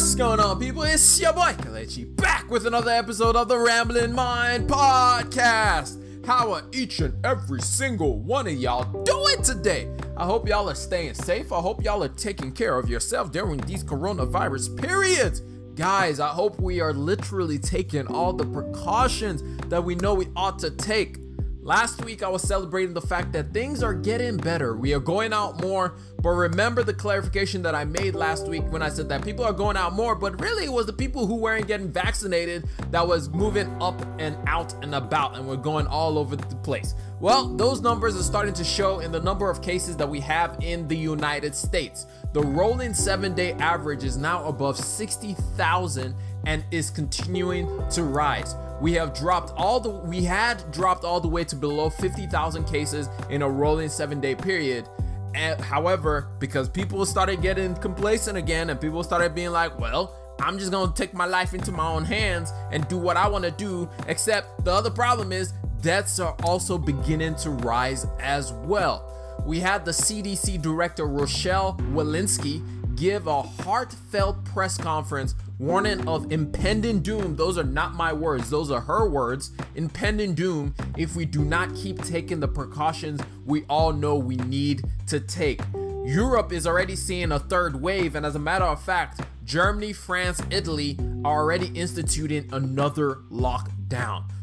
What's going on, people? It's your boy Kelechi back with another episode of the Rambling Mind Podcast. How are each and every single one of y'all doing today? I hope y'all are staying safe. I hope y'all are taking care of yourself during these coronavirus periods. Guys, I hope we are literally taking all the precautions that we know we ought to take. Last week, I was celebrating the fact that things are getting better. We are going out more, but remember the clarification that I made last week when I said that people are going out more, but really it was the people who weren't getting vaccinated that was moving up and out and about and we're going all over the place. Well, those numbers are starting to show in the number of cases that we have in the United States. The rolling seven day average is now above 60,000 and is continuing to rise. We have dropped all the we had dropped all the way to below 50,000 cases in a rolling 7-day period. And, however, because people started getting complacent again and people started being like, well, I'm just gonna take my life into my own hands and do what I want to do. Except the other problem is deaths are also beginning to rise as well. We had the CDC director Rochelle Walensky give a heartfelt press conference warning of impending doom. Those are not my words, those are her words. Impending doom if we do not keep taking the precautions we all know we need to take. Europe is already seeing a third wave, and as a matter of fact, Germany, France, Italy are already instituting another lockdown.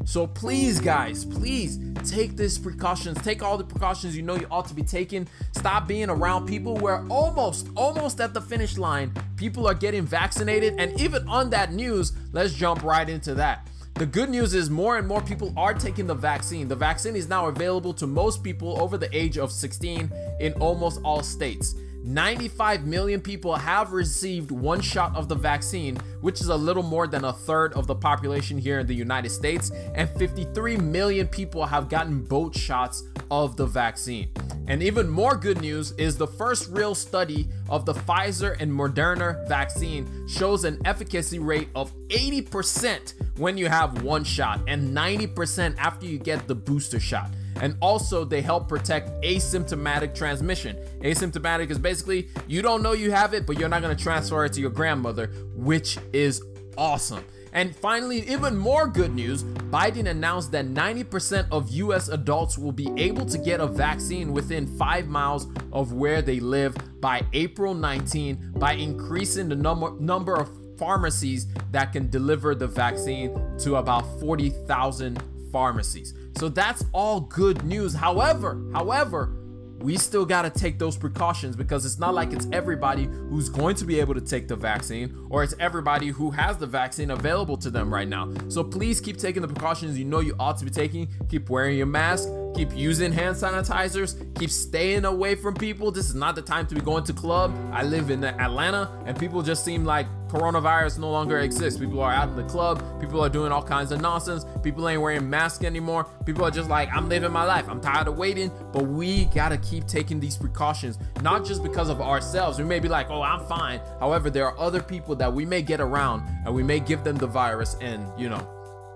So please, guys, please take these precautions. Take all the precautions you know you ought to be taking. Stop being around people where almost, almost at the finish line, people are getting vaccinated. And even on that news, let's jump right into that. The good news is more and more people are taking the vaccine. The vaccine is now available to most people over the age of 16 in almost all states. 95 million people have received one shot of the vaccine, which is a little more than a third of the population here in the United States, and 53 million people have gotten both shots of the vaccine. And even more good news is the first real study of the Pfizer and Moderna vaccine shows an efficacy rate of 80% when you have one shot and 90% after you get the booster shot. And also, they help protect asymptomatic transmission. Asymptomatic is basically you don't know you have it, but you're not going to transfer it to your grandmother, which is awesome. And finally, even more good news Biden announced that 90% of US adults will be able to get a vaccine within five miles of where they live by April 19 by increasing the number, number of pharmacies that can deliver the vaccine to about 40,000 pharmacies. So that's all good news. However, however, we still got to take those precautions because it's not like it's everybody who's going to be able to take the vaccine or it's everybody who has the vaccine available to them right now. So please keep taking the precautions you know you ought to be taking. Keep wearing your mask, keep using hand sanitizers, keep staying away from people. This is not the time to be going to club. I live in Atlanta and people just seem like coronavirus no longer exists. People are out in the club, people are doing all kinds of nonsense, people ain't wearing masks anymore. People are just like, I'm living my life. I'm tired of waiting, but we gotta keep taking these precautions, not just because of ourselves. We may be like, oh, I'm fine. However, there are other people that we may get around and we may give them the virus, and you know,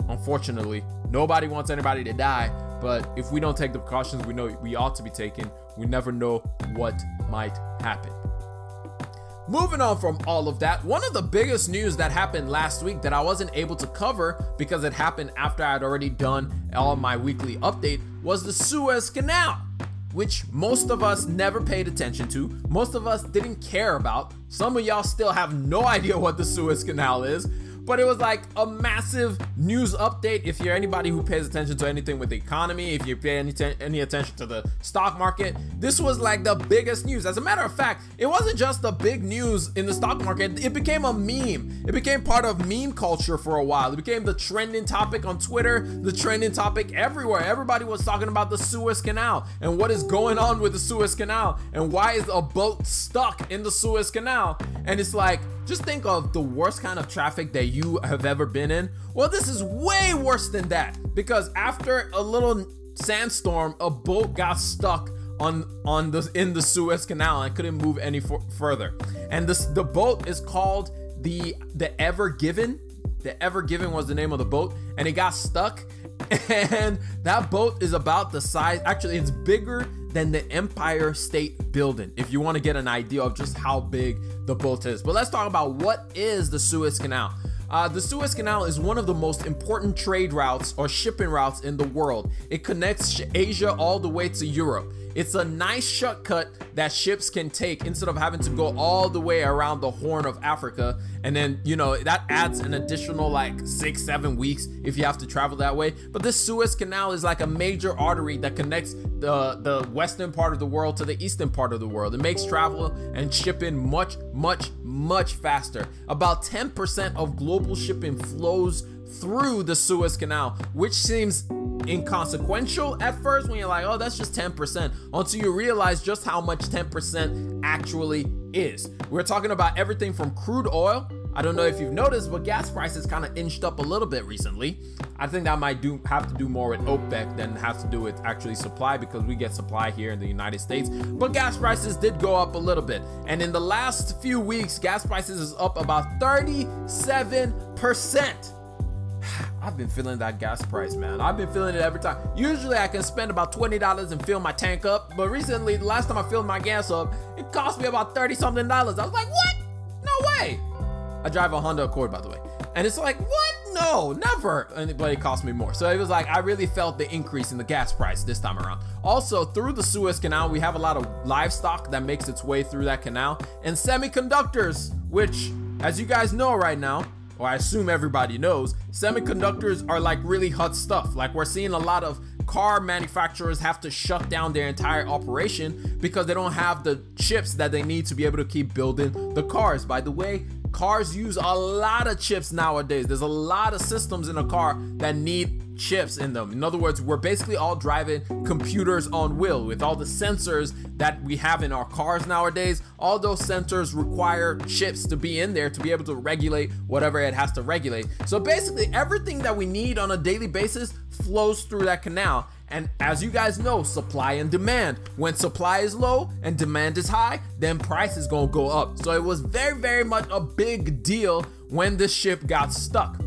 unfortunately, nobody wants anybody to die. But if we don't take the precautions we know we ought to be taking, we never know what might happen. Moving on from all of that, one of the biggest news that happened last week that I wasn't able to cover because it happened after I'd already done all my weekly update was the Suez Canal, which most of us never paid attention to, most of us didn't care about. Some of y'all still have no idea what the Suez Canal is but it was like a massive news update. If you're anybody who pays attention to anything with the economy, if you pay any, t- any attention to the stock market, this was like the biggest news. As a matter of fact, it wasn't just the big news in the stock market, it became a meme. It became part of meme culture for a while. It became the trending topic on Twitter, the trending topic everywhere. Everybody was talking about the Suez Canal and what is going on with the Suez Canal and why is a boat stuck in the Suez Canal. And it's like, just think of the worst kind of traffic that you have ever been in. Well, this is way worse than that because after a little sandstorm, a boat got stuck on on the in the Suez Canal and couldn't move any further. And this the boat is called the the Ever Given. The Ever Given was the name of the boat, and it got stuck And that boat is about the size, actually, it's bigger than the Empire State Building, if you want to get an idea of just how big the boat is. But let's talk about what is the Suez Canal. Uh, the Suez Canal is one of the most important trade routes or shipping routes in the world. It connects Asia all the way to Europe. It's a nice shortcut that ships can take instead of having to go all the way around the Horn of Africa. And then, you know, that adds an additional like six, seven weeks if you have to travel that way. But this Suez Canal is like a major artery that connects the, the western part of the world to the eastern part of the world. It makes travel and shipping much, much, much faster. About 10% of global shipping flows through the Suez Canal, which seems inconsequential at first when you're like, oh, that's just 10%, until you realize just how much 10% actually is. We're talking about everything from crude oil. I don't know if you've noticed, but gas prices kind of inched up a little bit recently. I think that might do have to do more with OPEC than has to do with actually supply because we get supply here in the United States. But gas prices did go up a little bit. And in the last few weeks, gas prices is up about 37%. I've been feeling that gas price, man. I've been feeling it every time. Usually I can spend about $20 and fill my tank up, but recently, the last time I filled my gas up, it cost me about 30 something dollars. I was like, what? No way. I drive a Honda Accord, by the way. And it's like, what? No, never. And but it cost me more. So it was like I really felt the increase in the gas price this time around. Also, through the Suez Canal, we have a lot of livestock that makes its way through that canal and semiconductors, which, as you guys know right now, or I assume everybody knows, semiconductors are like really hot stuff. Like we're seeing a lot of car manufacturers have to shut down their entire operation because they don't have the chips that they need to be able to keep building the cars. By the way, cars use a lot of chips nowadays. There's a lot of systems in a car that need chips in them. In other words, we're basically all driving computers on wheel with all the sensors that we have in our cars nowadays. All those sensors require chips to be in there to be able to regulate whatever it has to regulate. So basically, everything that we need on a daily basis flows through that canal. And as you guys know, supply and demand. When supply is low and demand is high, then price is gonna go up. So it was very, very much a big deal when this ship got stuck.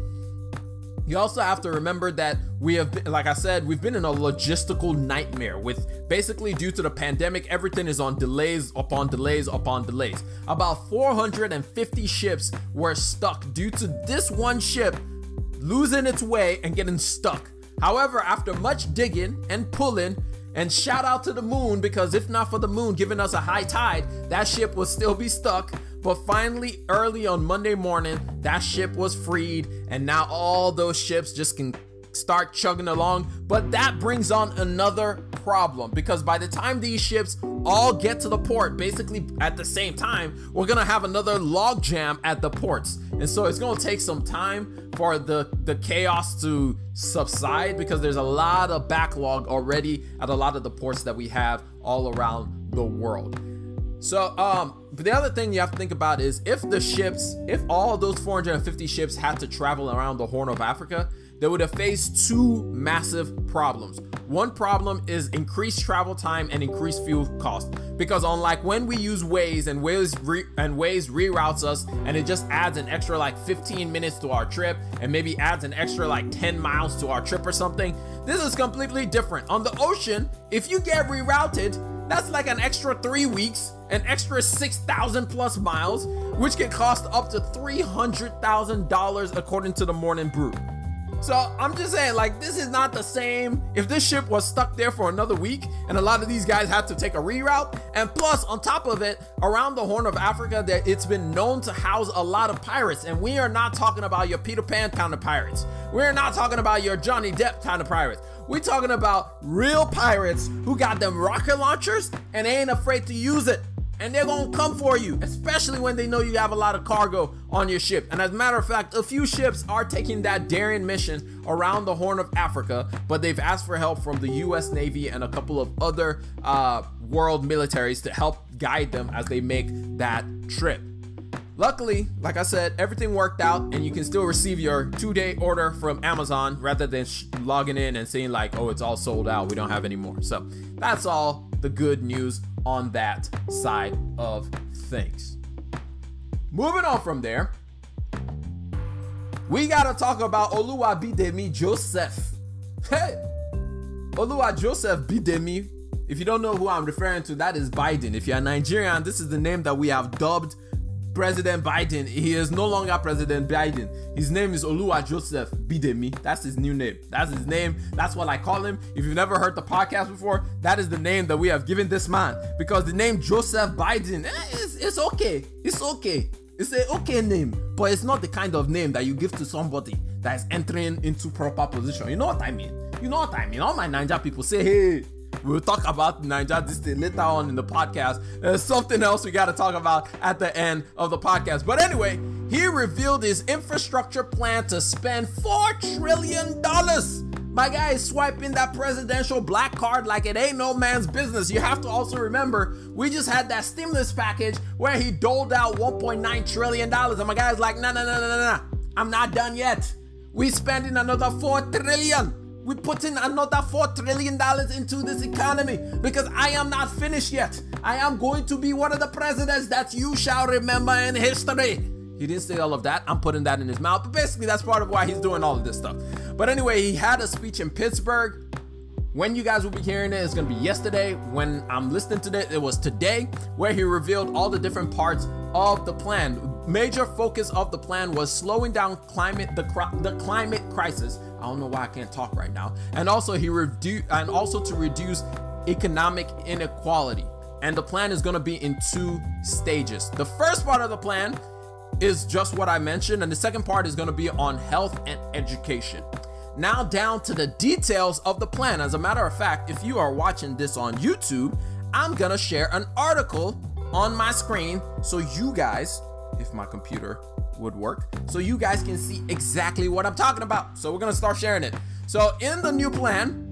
You also have to remember that we have, been, like I said, we've been in a logistical nightmare with basically due to the pandemic, everything is on delays upon delays upon delays. About 450 ships were stuck due to this one ship losing its way and getting stuck. However, after much digging and pulling, and shout out to the moon because if not for the moon giving us a high tide, that ship would still be stuck. But finally, early on Monday morning, that ship was freed, and now all those ships just can start chugging along. But that brings on another problem because by the time these ships all get to the port, basically at the same time, we're gonna have another log jam at the ports. And so it's gonna take some time for the, the chaos to subside because there's a lot of backlog already at a lot of the ports that we have all around the world. So, um, but the other thing you have to think about is if the ships, if all those 450 ships had to travel around the Horn of Africa, they would have faced two massive problems. One problem is increased travel time and increased fuel cost. Because unlike when we use Waze and Waze re- and Waze reroutes us and it just adds an extra like 15 minutes to our trip and maybe adds an extra like 10 miles to our trip or something, this is completely different. On the ocean, if you get rerouted, that's like an extra three weeks, an extra 6,000 plus miles, which can cost up to $300,000 according to the Morning Brew. So I'm just saying, like, this is not the same. If this ship was stuck there for another week and a lot of these guys had to take a reroute, and plus, on top of it, around the Horn of Africa, that it's been known to house a lot of pirates. And we are not talking about your Peter Pan kind of pirates. We're not talking about your Johnny Depp kind of pirates. We're talking about real pirates who got them rocket launchers and ain't afraid to use it and they're gonna come for you, especially when they know you have a lot of cargo on your ship. And as a matter of fact, a few ships are taking that daring mission around the Horn of Africa, but they've asked for help from the US Navy and a couple of other uh, world militaries to help guide them as they make that trip. Luckily, like I said, everything worked out and you can still receive your two day order from Amazon rather than sh- logging in and seeing, like, oh, it's all sold out. We don't have any more. So that's all the good news on that side of things. Moving on from there, we got to talk about Oluwabidemi Joseph Hey, Olua Joseph Bidemi. If you don't know who I'm referring to, that is Biden. If you're Nigerian, this is the name that we have dubbed President Biden. He is no longer President Biden. His name is Olua Joseph Bidemi. That's his new name. That's his name. That's what I call him. If you've never heard the podcast before, that is the name that we have given this man. Because the name Joseph Biden, eh, it's, it's okay. It's okay. It's a okay name, but it's not the kind of name that you give to somebody that is entering into proper position. You know what I mean? You know what I mean? All my Naija people say, hey, We'll talk about Naija this later on in the podcast. There's something else we got to talk about at the end of the podcast. But anyway, he revealed his infrastructure plan to spend $4 trillion. My guy is swiping that presidential black card like it ain't no man's business. You have to also remember, we just had that stimulus package where he doled out $1.9 trillion. And my guy's like, no, no, no, no, no, no. I'm not done yet. We spending another $4 trillion. We put in another $4 trillion into this economy because I am not finished yet. I am going to be one of the presidents that you shall remember in history. He didn't say all of that. I'm putting that in his mouth. But basically, that's part of why he's doing all of this stuff. But anyway, he had a speech in Pittsburgh. When you guys will be hearing it, it's to be yesterday. When I'm listening to it, it was today, where he revealed all the different parts of the plan. Major focus of the plan was slowing down climate the, the climate crisis I don't know why I can't talk right now. And also he reduce and also to reduce economic inequality. And the plan is going to be in two stages. The first part of the plan is just what I mentioned, and the second part is going to be on health and education. Now, down to the details of the plan. As a matter of fact, if you are watching this on YouTube, I'm going to share an article on my screen so you guys, if my computer would work so you guys can see exactly what I'm talking about. So we're gonna start sharing it. So in the new plan,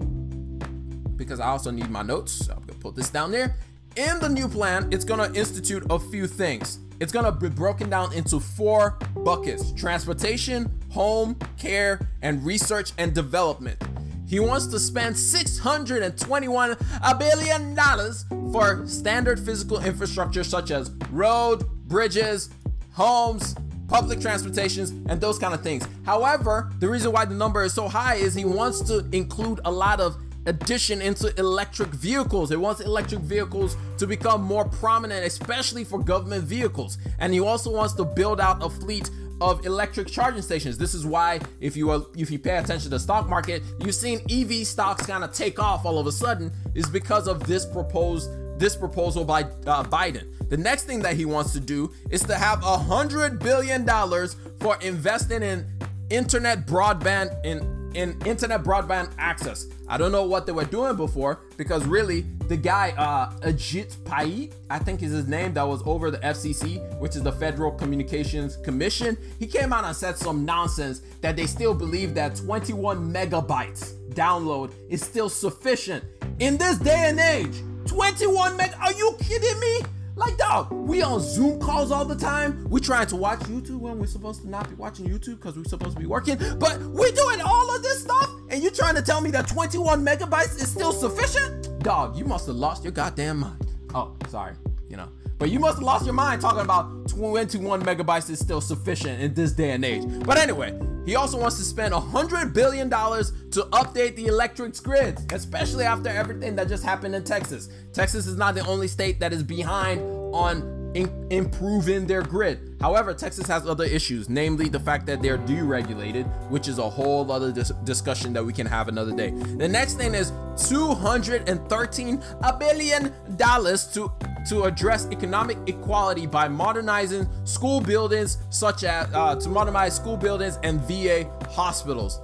because I also need my notes, so I'm gonna put this down there. In the new plan, it's gonna institute a few things. It's gonna be broken down into four buckets transportation, home, care, and research and development. He wants to spend $621 billion for standard physical infrastructure such as road, bridges, homes, public transportations, and those kind of things. However, the reason why the number is so high is he wants to include a lot of addition into electric vehicles. He wants electric vehicles to become more prominent, especially for government vehicles. And he also wants to build out a fleet of electric charging stations. This is why if you are, if you pay attention to the stock market, you've seen EV stocks kind of take off all of a sudden is because of this proposed this proposal by uh, Biden. The next thing that he wants to do is to have a hundred billion dollars for investing in internet broadband in in internet broadband access. I don't know what they were doing before because really the guy uh Ajit Pai, I think is his name, that was over the FCC, which is the Federal Communications Commission. He came out and said some nonsense that they still believe that 21 megabytes download is still sufficient in this day and age. 21 meg. Are you kidding me? Like, dog, we on Zoom calls all the time. We trying to watch YouTube when we're supposed to not be watching YouTube because we're supposed to be working. But we're doing all of this stuff, and you trying to tell me that 21 megabytes is still sufficient? Dog, you must have lost your goddamn mind. Oh, sorry, you know. But you must have lost your mind talking about 21 megabytes is still sufficient in this day and age. But anyway, he also wants to spend $100 billion to update the electric grid, especially after everything that just happened in Texas. Texas is not the only state that is behind on in- improving their grid. However, Texas has other issues, namely the fact that they're deregulated, which is a whole other dis- discussion that we can have another day. The next thing is 213 billion dollars to to address economic equality by modernizing school buildings, such as uh, to modernize school buildings and VA hospitals.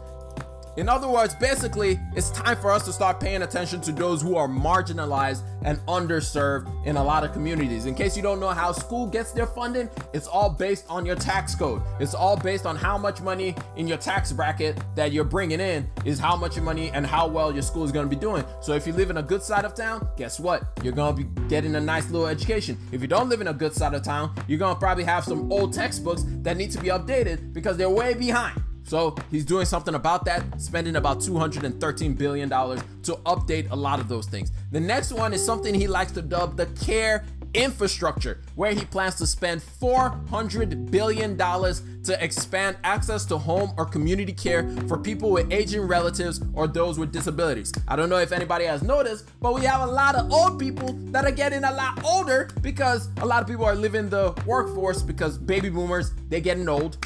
In other words, basically, it's time for us to start paying attention to those who are marginalized and underserved in a lot of communities. In case you don't know how school gets their funding, it's all based on your tax code. It's all based on how much money in your tax bracket that you're bringing in is how much money and how well your school is going to be doing. So if you live in a good side of town, guess what? You're going to be getting a nice little education. If you don't live in a good side of town, you're going to probably have some old textbooks that need to be updated because they're way behind. So he's doing something about that, spending about $213 billion to update a lot of those things. The next one is something he likes to dub the CARE infrastructure, where he plans to spend $400 billion to expand access to home or community care for people with aging relatives or those with disabilities. I don't know if anybody has noticed, but we have a lot of old people that are getting a lot older because a lot of people are leaving the workforce because baby boomers, they're getting old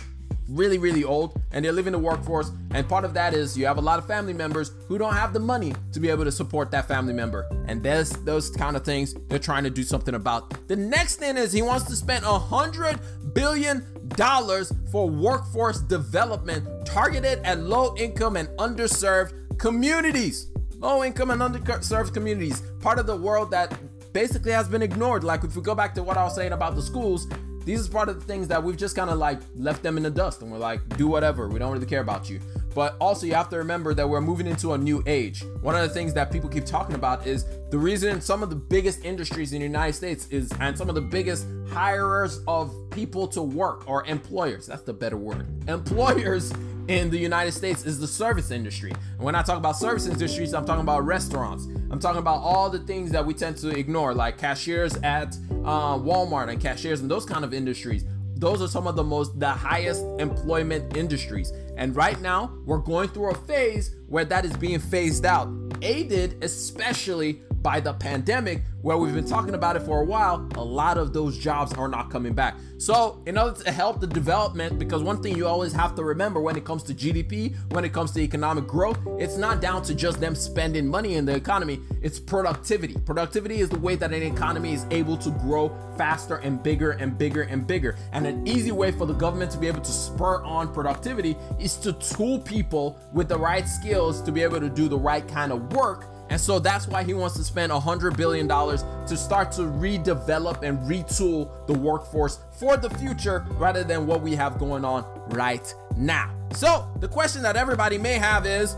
really, really old and they're leaving the workforce. And part of that is you have a lot of family members who don't have the money to be able to support that family member. And there's those kind of things they're trying to do something about. The next thing is he wants to spend a hundred billion dollars for workforce development targeted at low income and underserved communities. Low income and underserved communities, part of the world that basically has been ignored. Like if we go back to what I was saying about the schools, these is part of the things that we've just kind of like left them in the dust and we're like do whatever we don't really care about you. But also you have to remember that we're moving into a new age. One of the things that people keep talking about is the reason some of the biggest industries in the united states is and some of the biggest hirers of people to work or employers. That's the better word. Employers in the United States is the service industry. And when I talk about service industries, I'm talking about restaurants. I'm talking about all the things that we tend to ignore, like cashiers at uh, Walmart and cashiers and those kind of industries. Those are some of the most, the highest employment industries. And right now, we're going through a phase where that is being phased out, aided especially by the pandemic, where we've been talking about it for a while, a lot of those jobs are not coming back. So, in order to help the development, because one thing you always have to remember when it comes to GDP, when it comes to economic growth, it's not down to just them spending money in the economy, it's productivity. Productivity is the way that an economy is able to grow faster and bigger and bigger and bigger. And an easy way for the government to be able to spur on productivity is to tool people with the right skills to be able to do the right kind of work and so that's why he wants to spend $100 billion to start to redevelop and retool the workforce for the future rather than what we have going on right now. So the question that everybody may have is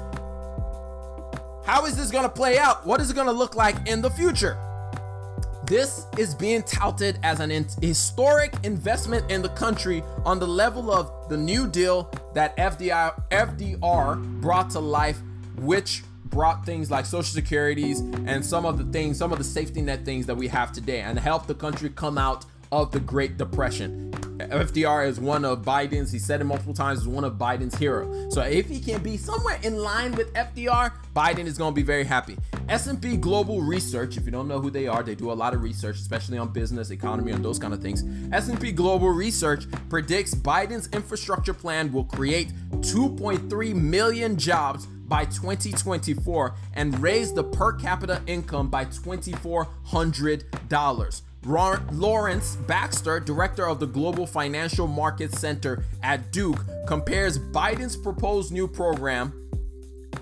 how is this going to play out? What is it going to look like in the future? This is being touted as an in- historic investment in the country on the level of the New Deal that FDR, FDR brought to life, which brought things like social securities and some of the things, some of the safety net things that we have today and helped the country come out of the Great Depression. FDR is one of Biden's, he said it multiple times, is one of Biden's heroes. So if he can be somewhere in line with FDR, Biden is going to be very happy. S&P Global Research, if you don't know who they are, they do a lot of research, especially on business, economy, and those kind of things. S&P Global Research predicts Biden's infrastructure plan will create 2.3 million jobs by 2024 and raise the per capita income by $2,400. Lawrence Baxter, director of the Global Financial Markets Center at Duke, compares Biden's proposed new program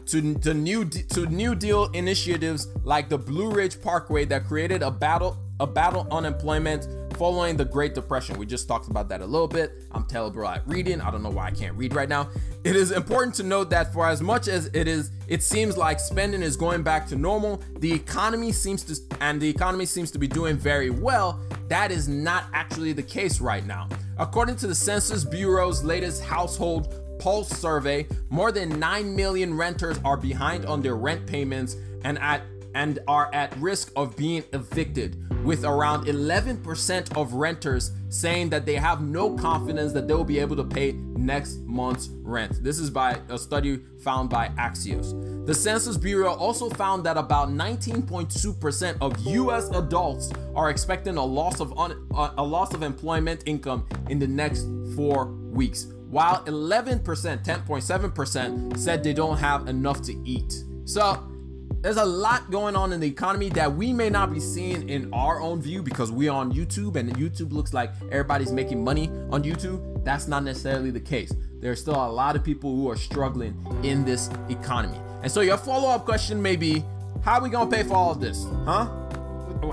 to, to new to New Deal initiatives like the Blue Ridge Parkway that created a battle a battle unemployment following the Great Depression. We just talked about that a little bit. I'm terrible at reading. I don't know why I can't read right now. It is important to note that for as much as it is, it seems like spending is going back to normal, the economy seems to and the economy seems to be doing very well. That is not actually the case right now. According to the Census Bureau's latest household pulse survey, more than 9 million renters are behind on their rent payments and at and are at risk of being evicted with around 11% of renters saying that they have no confidence that they will be able to pay next month's rent. This is by a study found by Axios. The Census Bureau also found that about 19.2% of US adults are expecting a loss of un- uh, a loss of employment income in the next 4 weeks, while 11%, 10.7% said they don't have enough to eat. So, there's a lot going on in the economy that we may not be seeing in our own view because we're on YouTube and YouTube looks like everybody's making money on YouTube. That's not necessarily the case. There's still a lot of people who are struggling in this economy. And so your follow-up question may be, how are we gonna pay for all of this? Huh?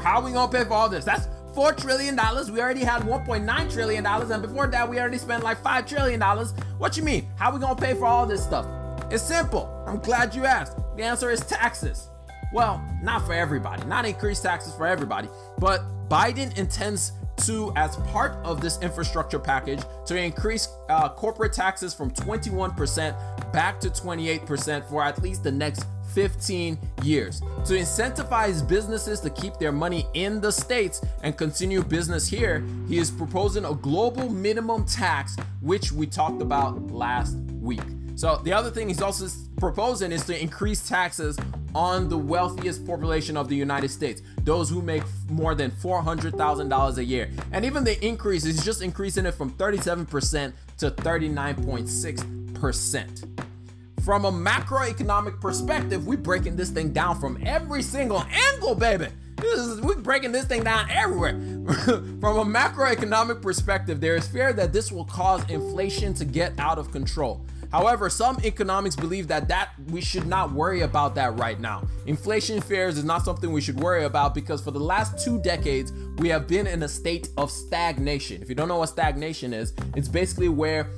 How are we gonna pay for all this? That's four trillion dollars. We already had 1.9 trillion dollars, and before that, we already spent like five trillion dollars. What you mean? How we gonna pay for all this stuff? It's simple. I'm glad you asked. The answer is taxes. Well, not for everybody, not increased taxes for everybody, but Biden intends to, as part of this infrastructure package, to increase uh, corporate taxes from 21% back to 28% for at least the next 15 years. To incentivize businesses to keep their money in the States and continue business here, he is proposing a global minimum tax, which we talked about last week. So, the other thing he's also proposing is to increase taxes on the wealthiest population of the United States, those who make more than $400,000 a year. And even the increase is just increasing it from 37% to 39.6%. From a macroeconomic perspective, we're breaking this thing down from every single angle, baby. Is, we're breaking this thing down everywhere. from a macroeconomic perspective, there is fear that this will cause inflation to get out of control. However, some economics believe that that we should not worry about that right now. Inflation fears is not something we should worry about because for the last two decades, we have been in a state of stagnation. If you don't know what stagnation is, it's basically where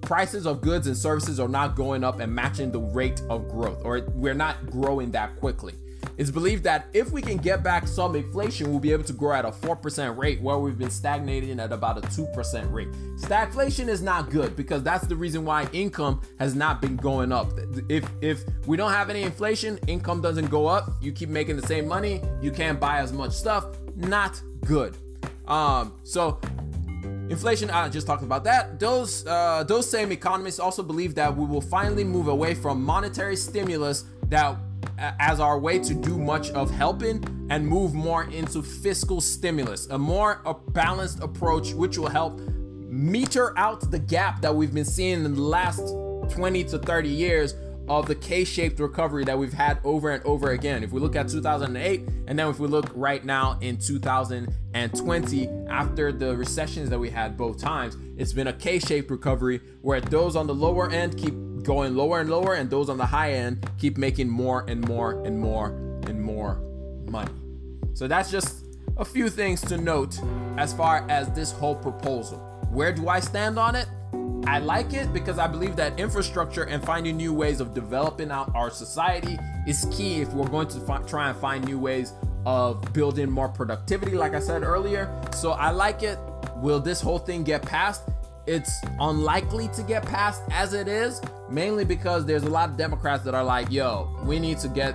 prices of goods and services are not going up and matching the rate of growth, or we're not growing that quickly. It's believed that if we can get back some inflation, we'll be able to grow at a 4% rate where we've been stagnating at about a 2% rate. Stagflation is not good because that's the reason why income has not been going up. If if we don't have any inflation, income doesn't go up, you keep making the same money, you can't buy as much stuff, not good. Um so Inflation, I just talked about that. Those uh, those same economists also believe that we will finally move away from monetary stimulus that as our way to do much of helping and move more into fiscal stimulus, a more a balanced approach which will help meter out the gap that we've been seeing in the last 20 to 30 years of the K-shaped recovery that we've had over and over again. If we look at 2008 and then if we look right now in 2020 after the recessions that we had both times, it's been a K-shaped recovery where those on the lower end keep going lower and lower, and those on the high end keep making more and more and more and more money. So that's just a few things to note as far as this whole proposal. Where do I stand on it? I like it because I believe that infrastructure and finding new ways of developing out our society is key if we're going to try and find new ways of building more productivity, like I said earlier. So I like it. Will this whole thing get passed? it's unlikely to get passed as it is, mainly because there's a lot of Democrats that are like, yo, we need to get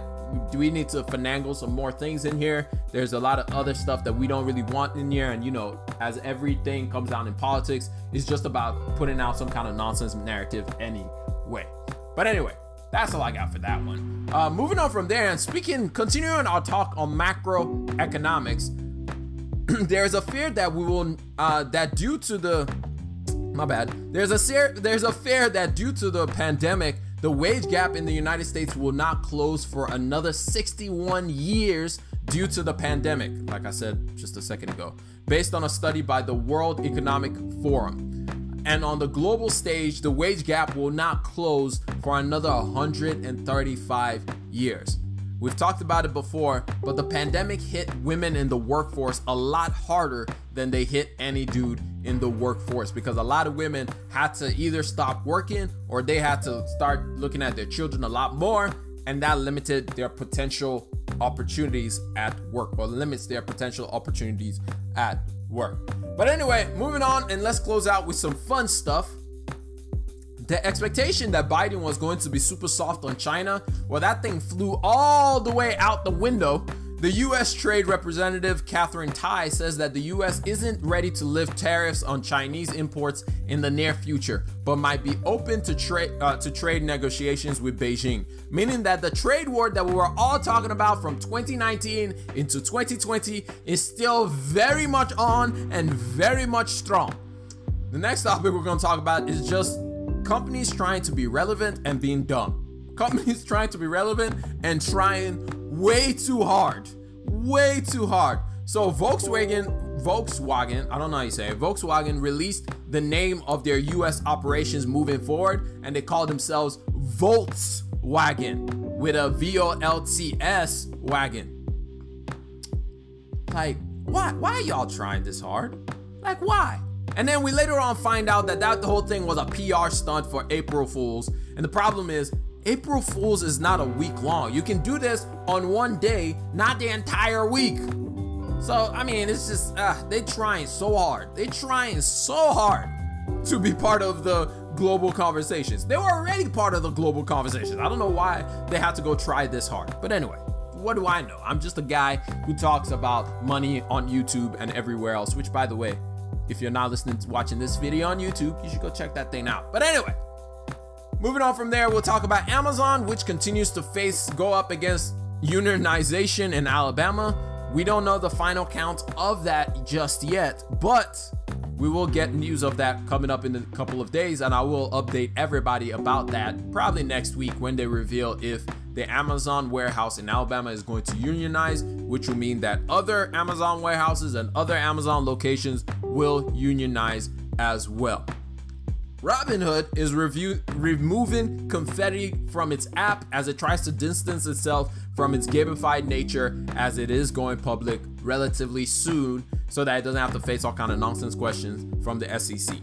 do we need to finagle some more things in here? There's a lot of other stuff that we don't really want in here. And you know, as everything comes down in politics, it's just about putting out some kind of nonsense narrative anyway. But anyway, that's all I got for that one. Uh, moving on from there, and speaking, continuing our talk on macroeconomics, there's a fear that we will, uh, that due to the my bad. There's a there's a fear that due to the pandemic, the wage gap in the United States will not close for another 61 years due to the pandemic, like I said just a second ago, based on a study by the World Economic Forum. And on the global stage, the wage gap will not close for another 135 years. We've talked about it before, but the pandemic hit women in the workforce a lot harder than they hit any dude in the workforce because a lot of women had to either stop working or they had to start looking at their children a lot more, and that limited their potential opportunities at work or limits their potential opportunities at work. But anyway, moving on, and let's close out with some fun stuff the expectation that Biden was going to be super soft on China, well, that thing flew all the way out the window. The US Trade Representative Katherine Tai says that the US isn't ready to lift tariffs on Chinese imports in the near future, but might be open to trade uh, to trade negotiations with Beijing, meaning that the trade war that we were all talking about from 2019 into 2020 is still very much on and very much strong. The next topic we're going to talk about is just companies trying to be relevant and being dumb. Companies trying to be relevant and trying way too hard. Way too hard. So Volkswagen, Volkswagen, I don't know how you say it, Volkswagen released the name of their US operations moving forward, and they call themselves Voltswagen with a V-O-L-T-S wagon. Like, why why y'all trying this hard? Like why? And then we later on find out that that the whole thing was a PR stunt for April Fools. And the problem is, April Fools is not a week long. You can do this on one day, not the entire week. So, I mean, it's just, uh, they trying so hard. They trying so hard to be part of the global conversations. They were already part of the global conversations. I don't know why they had to go try this hard. But anyway, what do I know? I'm just a guy who talks about money on YouTube and everywhere else, which by the way, if you're not listening to watching this video on YouTube, you should go check that thing out. But anyway, moving on from there, we'll talk about Amazon, which continues to face go up against unionization in Alabama. We don't know the final count of that just yet, but we will get news of that coming up in a couple of days, and I will update everybody about that probably next week when they reveal if the Amazon warehouse in Alabama is going to unionize, which will mean that other Amazon warehouses and other Amazon locations will unionize as well. Robinhood is review, removing confetti from its app as it tries to distance itself from its gamified nature as it is going public relatively soon so that it doesn't have to face all kind of nonsense questions from the SEC.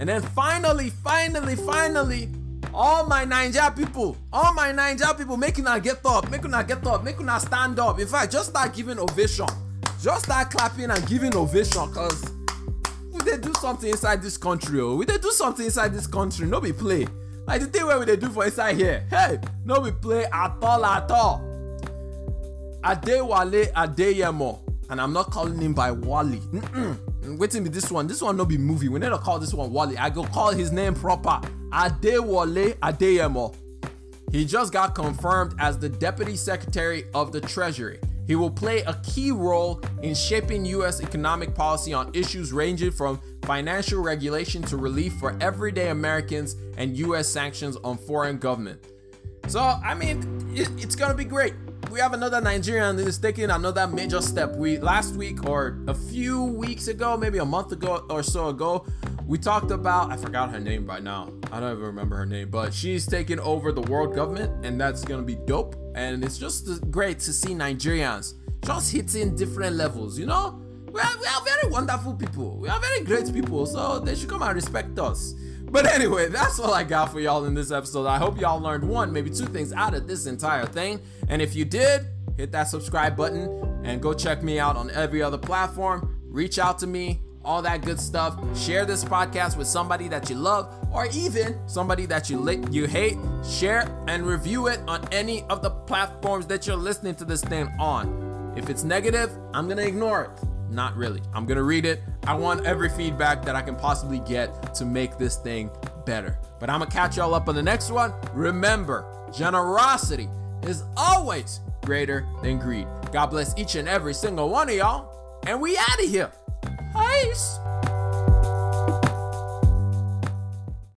And then finally, finally, finally, all my Naija people, all my Naija people, making us get up, making us get up, making us stand up. In fact, just start giving ovation. Just start clapping and giving ovation because they do something inside this country. Oh, we they do something inside this country. No be play. Like the thing where we they do for inside here. Hey, no be play at all at all. Adewale Adeyemo. And I'm not calling him by Wally. Mm-mm. This one. This one no be movie. We never call this one Wally. I go call his name proper. Adewale Adeyemo. He just got confirmed as the Deputy Secretary of the Treasury. He will play a key role in shaping U.S. economic policy on issues ranging from financial regulation to relief for everyday Americans and U.S. sanctions on foreign government. So, I mean, it, it's gonna be great. We have another Nigerian that is taking another major step. We last week or a few weeks ago, maybe a month ago or so ago, we talked about I forgot her name right now. I don't even remember her name, but she's taking over the world government, and that's gonna be dope. And it's just great to see Nigerians just hitting different levels. You know, we are, we are very wonderful people. We are very great people, so they should come and respect us. But anyway, that's all I got for y'all in this episode. I hope y'all learned one, maybe two things out of this entire thing. And if you did, hit that subscribe button and go check me out on every other platform. Reach out to me, all that good stuff. Share this podcast with somebody that you love or even somebody that you li- you hate. Share and review it on any of the platforms that you're listening to this thing on. If it's negative, I'm going to ignore it. Not really. I'm going to read it. I want every feedback that I can possibly get to make this thing better. But I'm going to catch y'all up on the next one. Remember, generosity is always greater than greed. God bless each and every single one of y'all. And we out of here. Peace.